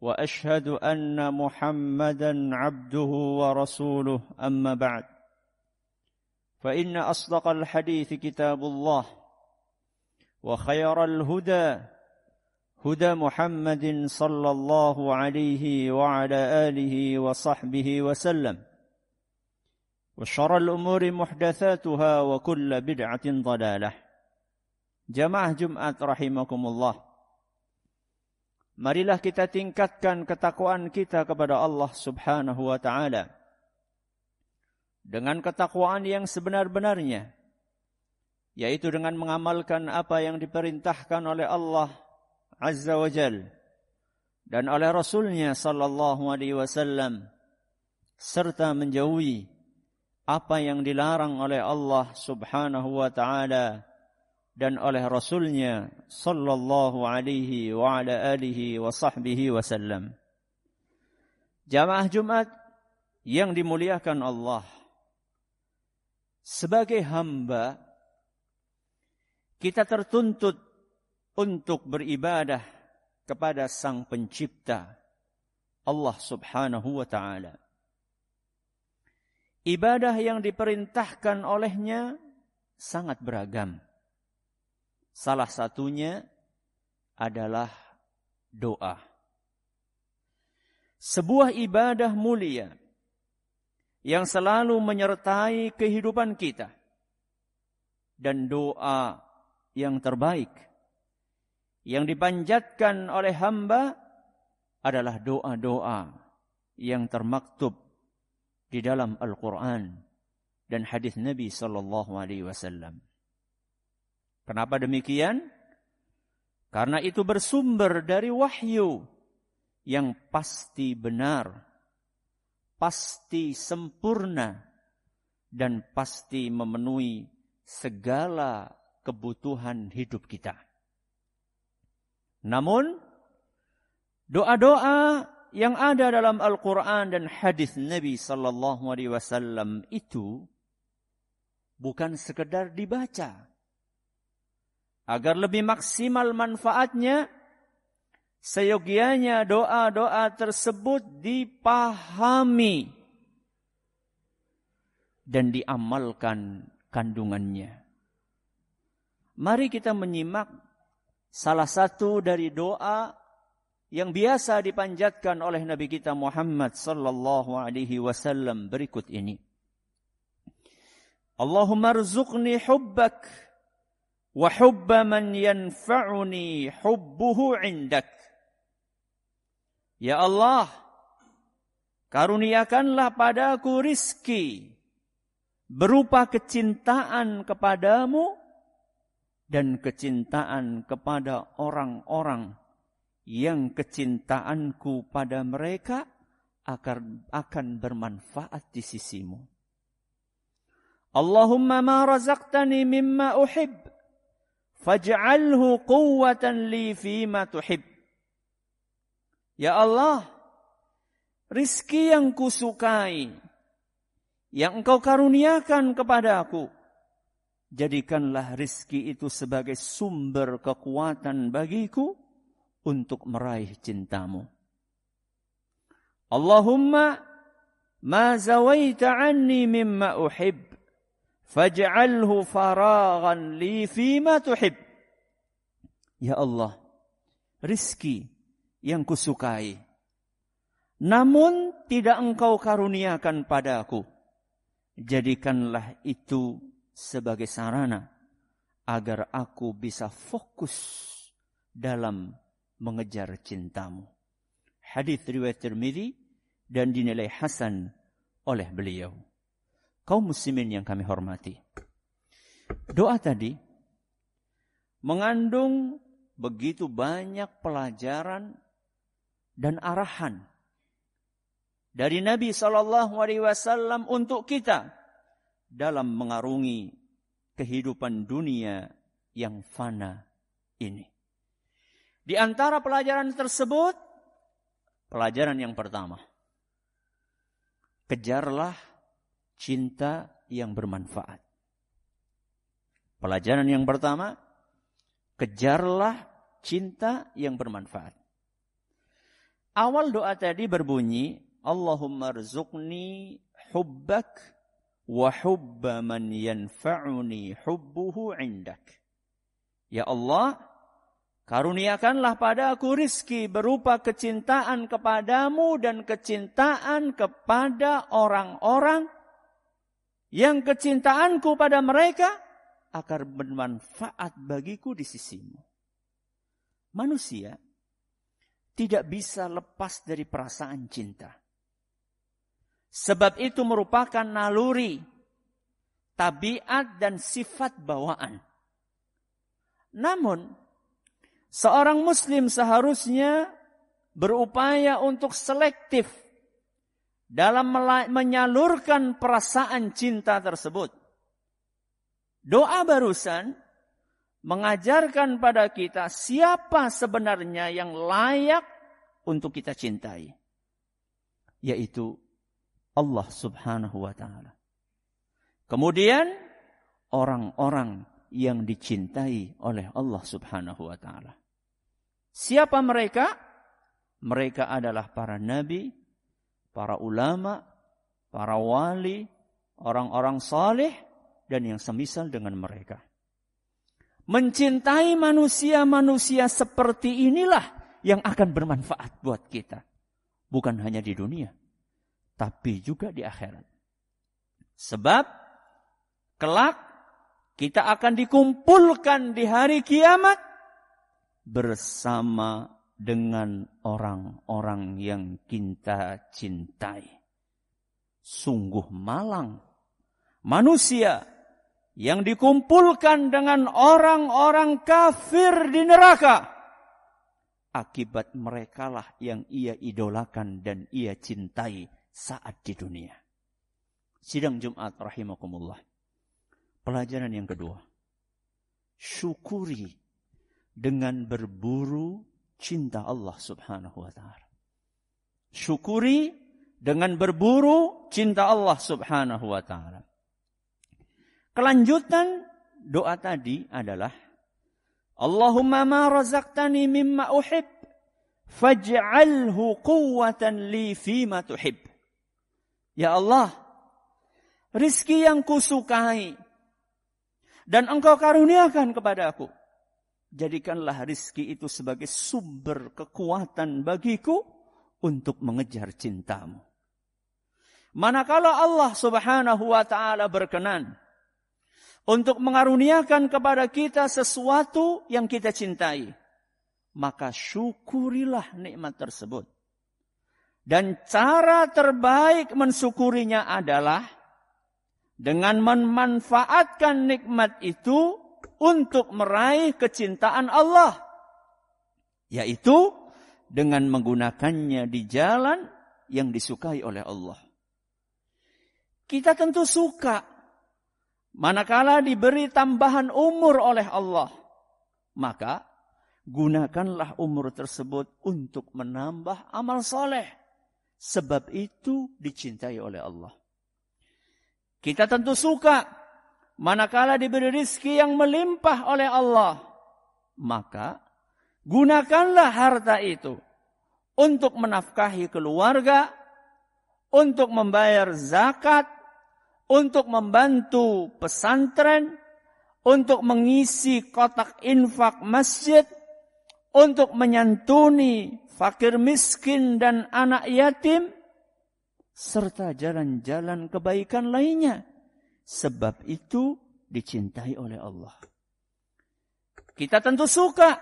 وأشهد أن محمدا عبده ورسوله. أما بعد فإن أصدق الحديث كتاب الله وخير الهدى هدى محمد صلى الله عليه وعلى آله وصحبه وسلم وشر الأمور محدثاتها وكل بدعة ضلالة. جماعة جمعة رحمكم الله. Marilah kita tingkatkan ketakwaan kita kepada Allah Subhanahu wa taala. Dengan ketakwaan yang sebenar-benarnya, yaitu dengan mengamalkan apa yang diperintahkan oleh Allah Azza wa Jal dan oleh Rasulnya sallallahu alaihi wasallam serta menjauhi apa yang dilarang oleh Allah Subhanahu wa taala dan oleh Rasulnya sallallahu alaihi wa ala alihi wa sahbihi wasallam. Jamaah Jumat yang dimuliakan Allah. Sebagai hamba kita tertuntut untuk beribadah kepada Sang Pencipta Allah Subhanahu wa taala. Ibadah yang diperintahkan olehnya sangat beragam. Salah satunya adalah doa. Sebuah ibadah mulia yang selalu menyertai kehidupan kita. Dan doa yang terbaik yang dipanjatkan oleh hamba adalah doa-doa yang termaktub di dalam Al-Quran dan hadis Nabi Sallallahu Alaihi Wasallam. Kenapa demikian? Karena itu bersumber dari wahyu yang pasti benar, pasti sempurna, dan pasti memenuhi segala kebutuhan hidup kita. Namun, doa-doa yang ada dalam Al-Quran dan hadis Nabi Sallallahu Alaihi Wasallam itu bukan sekedar dibaca, Agar lebih maksimal manfaatnya, seyogianya doa-doa tersebut dipahami dan diamalkan kandungannya. Mari kita menyimak salah satu dari doa yang biasa dipanjatkan oleh Nabi kita Muhammad sallallahu alaihi wasallam berikut ini. Allahumma rzuqni hubbak wa hubba man yanfa'uni hubbuhu indak. Ya Allah, karuniakanlah padaku rizki berupa kecintaan kepadamu dan kecintaan kepada orang-orang yang kecintaanku pada mereka akan akan bermanfaat di sisimu. Allahumma ma razaqtani mimma uhib faj'alhu quwwatan li fima tuhib. Ya Allah, rizki yang kusukai, yang engkau karuniakan kepada aku, jadikanlah rizki itu sebagai sumber kekuatan bagiku untuk meraih cintamu. Allahumma ma zawaita anni mimma uhib faj'alhu faraghan li fima tuhib. Ya Allah, rizki yang kusukai. Namun tidak engkau karuniakan padaku. Jadikanlah itu sebagai sarana agar aku bisa fokus dalam mengejar cintamu. Hadis riwayat Tirmidzi dan dinilai hasan oleh beliau kaum muslimin yang kami hormati. Doa tadi mengandung begitu banyak pelajaran dan arahan dari Nabi Shallallahu Alaihi Wasallam untuk kita dalam mengarungi kehidupan dunia yang fana ini. Di antara pelajaran tersebut, pelajaran yang pertama, kejarlah cinta yang bermanfaat. Pelajaran yang pertama, kejarlah cinta yang bermanfaat. Awal doa tadi berbunyi, Allahumma rzuqni hubbak wa hubba man yanfa'uni hubbuhu indak. Ya Allah, karuniakanlah pada aku rizki berupa kecintaan kepadamu dan kecintaan kepada orang-orang yang kecintaanku pada mereka akan bermanfaat bagiku di sisimu. Manusia tidak bisa lepas dari perasaan cinta. Sebab itu merupakan naluri, tabiat dan sifat bawaan. Namun, seorang muslim seharusnya berupaya untuk selektif dalam menyalurkan perasaan cinta tersebut. Doa barusan mengajarkan pada kita siapa sebenarnya yang layak untuk kita cintai. Yaitu Allah subhanahu wa ta'ala. Kemudian orang-orang yang dicintai oleh Allah subhanahu wa ta'ala. Siapa mereka? Mereka adalah para nabi, para ulama, para wali, orang-orang saleh, dan yang semisal dengan mereka. Mencintai manusia-manusia seperti inilah yang akan bermanfaat buat kita. Bukan hanya di dunia, tapi juga di akhirat. Sebab kelak kita akan dikumpulkan di hari kiamat bersama dengan orang-orang yang kita cintai. Sungguh malang manusia yang dikumpulkan dengan orang-orang kafir di neraka. Akibat merekalah yang ia idolakan dan ia cintai saat di dunia. Sidang Jumat rahimakumullah. Pelajaran yang kedua. Syukuri dengan berburu cinta Allah subhanahu wa ta'ala. Syukuri dengan berburu cinta Allah subhanahu wa ta'ala. Kelanjutan doa tadi adalah Allahumma ma razaqtani mimma uhib faj'alhu quwwatan li fima tuhib. Ya Allah, rizki yang kusukai dan engkau karuniakan kepada aku. Jadikanlah rizki itu sebagai sumber kekuatan bagiku untuk mengejar cintamu. Manakala Allah subhanahu wa ta'ala berkenan untuk mengaruniakan kepada kita sesuatu yang kita cintai, maka syukurilah nikmat tersebut. Dan cara terbaik mensyukurinya adalah dengan memanfaatkan nikmat itu untuk meraih kecintaan Allah, yaitu dengan menggunakannya di jalan yang disukai oleh Allah. Kita tentu suka Manakala diberi tambahan umur oleh Allah, maka gunakanlah umur tersebut untuk menambah amal soleh. Sebab itu dicintai oleh Allah. Kita tentu suka manakala diberi rizki yang melimpah oleh Allah. Maka gunakanlah harta itu untuk menafkahi keluarga, untuk membayar zakat, untuk membantu pesantren, untuk mengisi kotak infak masjid, untuk menyantuni fakir miskin dan anak yatim, serta jalan-jalan kebaikan lainnya. Sebab itu dicintai oleh Allah. Kita tentu suka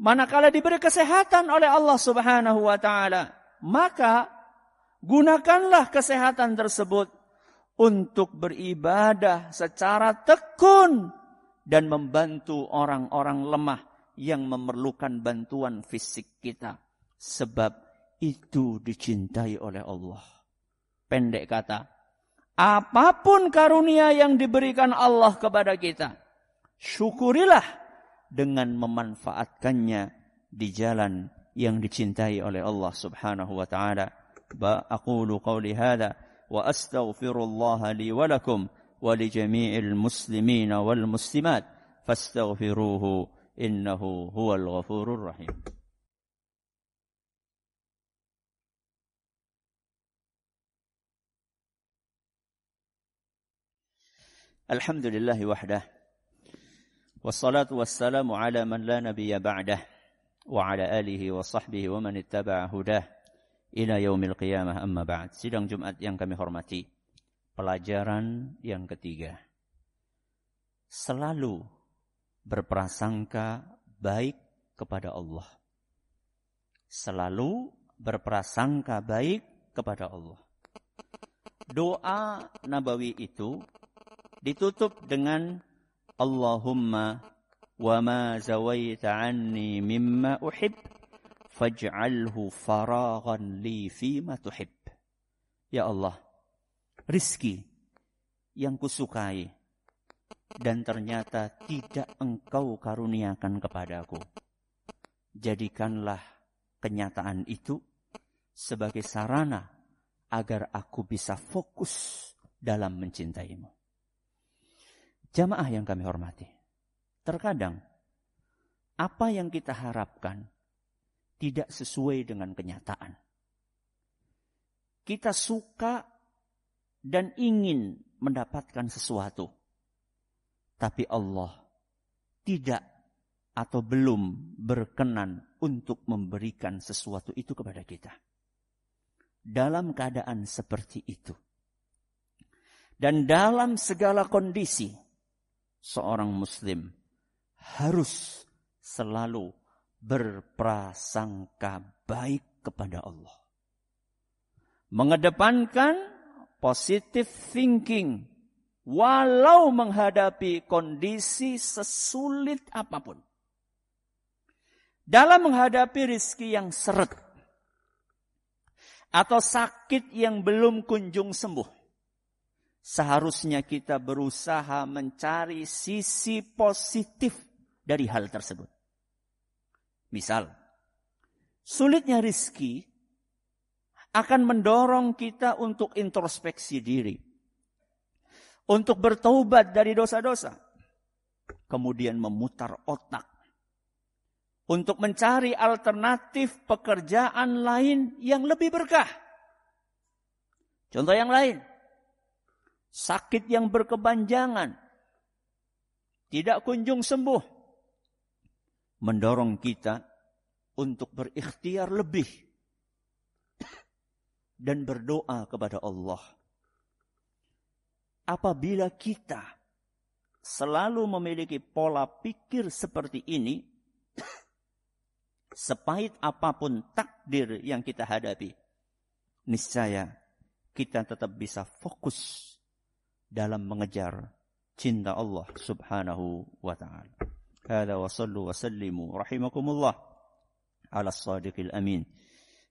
manakala diberi kesehatan oleh Allah Subhanahu wa taala, maka gunakanlah kesehatan tersebut untuk beribadah secara tekun dan membantu orang-orang lemah yang memerlukan bantuan fisik kita. Sebab itu dicintai oleh Allah. Pendek kata, apa pun karunia yang diberikan Allah kepada kita, syukurilah dengan memanfaatkannya di jalan yang dicintai oleh Allah Subhanahu wa taala. Ba aqulu qawli hadha wa astaghfirullah li wa lakum wa li jami'il muslimin wal muslimat fastaghfiruhu innahu huwal ghafurur rahim. Alhamdulillah wahdah. Wassalatu wassalamu ala man la nabiyya ba'dah wa ala alihi wa sahbihi wa man ittaba'a hudah ila yaumil qiyamah amma ba'd. Sidang Jumat yang kami hormati. Pelajaran yang ketiga. Selalu berprasangka baik kepada Allah. Selalu berprasangka baik kepada Allah. Doa Nabawi itu ditutup dengan Allahumma wa ma zawaita anni mimma uhib faj'alhu faraghan li fima tuhib. Ya Allah, rizki yang kusukai dan ternyata tidak engkau karuniakan kepadaku. Jadikanlah kenyataan itu sebagai sarana agar aku bisa fokus dalam mencintaimu. Jamaah yang kami hormati. Terkadang apa yang kita harapkan tidak sesuai dengan kenyataan. Kita suka dan ingin mendapatkan sesuatu. Tapi Allah tidak atau belum berkenan untuk memberikan sesuatu itu kepada kita. Dalam keadaan seperti itu. Dan dalam segala kondisi, seorang muslim harus selalu berprasangka baik kepada Allah. Mengedepankan positive thinking walau menghadapi kondisi sesulit apa pun. Dalam menghadapi rizki yang seret atau sakit yang belum kunjung sembuh seharusnya kita berusaha mencari sisi positif dari hal tersebut. Misal, sulitnya rizki akan mendorong kita untuk introspeksi diri. Untuk bertaubat dari dosa-dosa. Kemudian memutar otak. Untuk mencari alternatif pekerjaan lain yang lebih berkah. Contoh yang lain sakit yang berkepanjangan, tidak kunjung sembuh, mendorong kita untuk berikhtiar lebih. Dan berdoa kepada Allah. Apabila kita selalu memiliki pola pikir seperti ini, sepahit apa pun takdir yang kita hadapi, niscaya kita tetap bisa fokus dalam mengejar cinta Allah Subhanahu wa taala. Hada wa sallu wa sallimu rahimakumullah ala as-sadiqil amin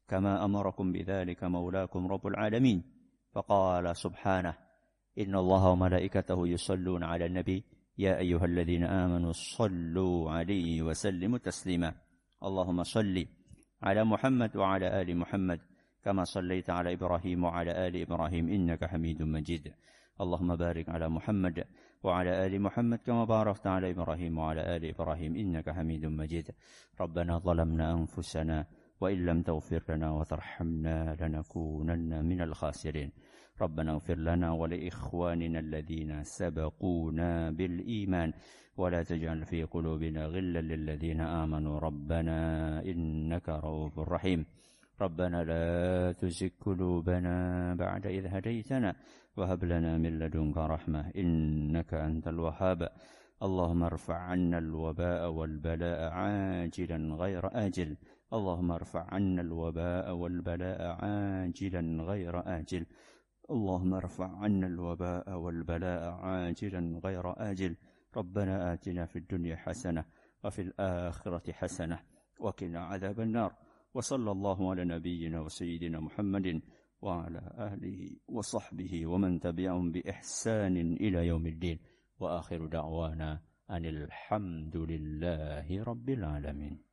kama amarakum bidzalika maulakum rabbul alamin faqala subhanahu inna Allaha wa malaikatahu yusalluna ala nabi يا أيها الذين آمنوا صلوا عليه وسلموا تسليما اللهم صل على محمد وعلى آل محمد كما صليت على إبراهيم وعلى آل إبراهيم إنك حميد مجيد اللهم بارك على محمد وعلى آل محمد كما باركت على إبراهيم وعلى آل إبراهيم. إنك حميد مجيد. ربنا ظلمنا أنفسنا وإن لم تغفر لنا وترحمنا لنكونن من الخاسرين. ربنا اغفر لنا ولإخواننا الذين سبقونا بالإيمان. ولا تجعل في قلوبنا غلا للذين آمنوا. ربنا إنك رؤوف رحيم. ربنا لا تزغ قلوبنا بعد إذ هديتنا وهب لنا من لدنك رحمة إنك أنت الوهاب. اللهم ارفع عنا الوباء والبلاء عاجلا غير آجل. اللهم ارفع عنا الوباء والبلاء عاجلا غير آجل. اللهم ارفع عنا الوباء والبلاء عاجلا غير آجل. ربنا آتنا في الدنيا حسنة وفي الآخرة حسنة وقنا عذاب النار. وصلى الله على نبينا وسيدنا محمد وعلى آله وصحبه ومن تبعهم بإحسان إلى يوم الدين. وآخر دعوانا أن الحمد لله رب العالمين.